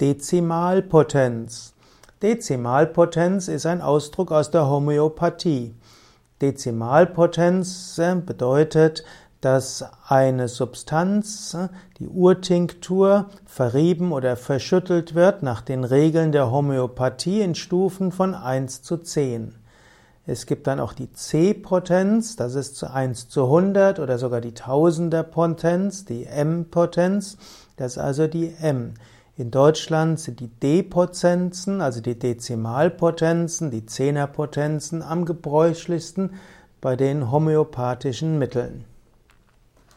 Dezimalpotenz. Dezimalpotenz ist ein Ausdruck aus der Homöopathie. Dezimalpotenz bedeutet, dass eine Substanz, die Urtinktur, verrieben oder verschüttelt wird nach den Regeln der Homöopathie in Stufen von 1 zu 10. Es gibt dann auch die C-Potenz, das ist zu 1 zu 100 oder sogar die Tausender-Potenz, die M-Potenz, das ist also die M. In Deutschland sind die D-Potenzen, also die Dezimalpotenzen, die Zehnerpotenzen am gebräuchlichsten bei den homöopathischen Mitteln.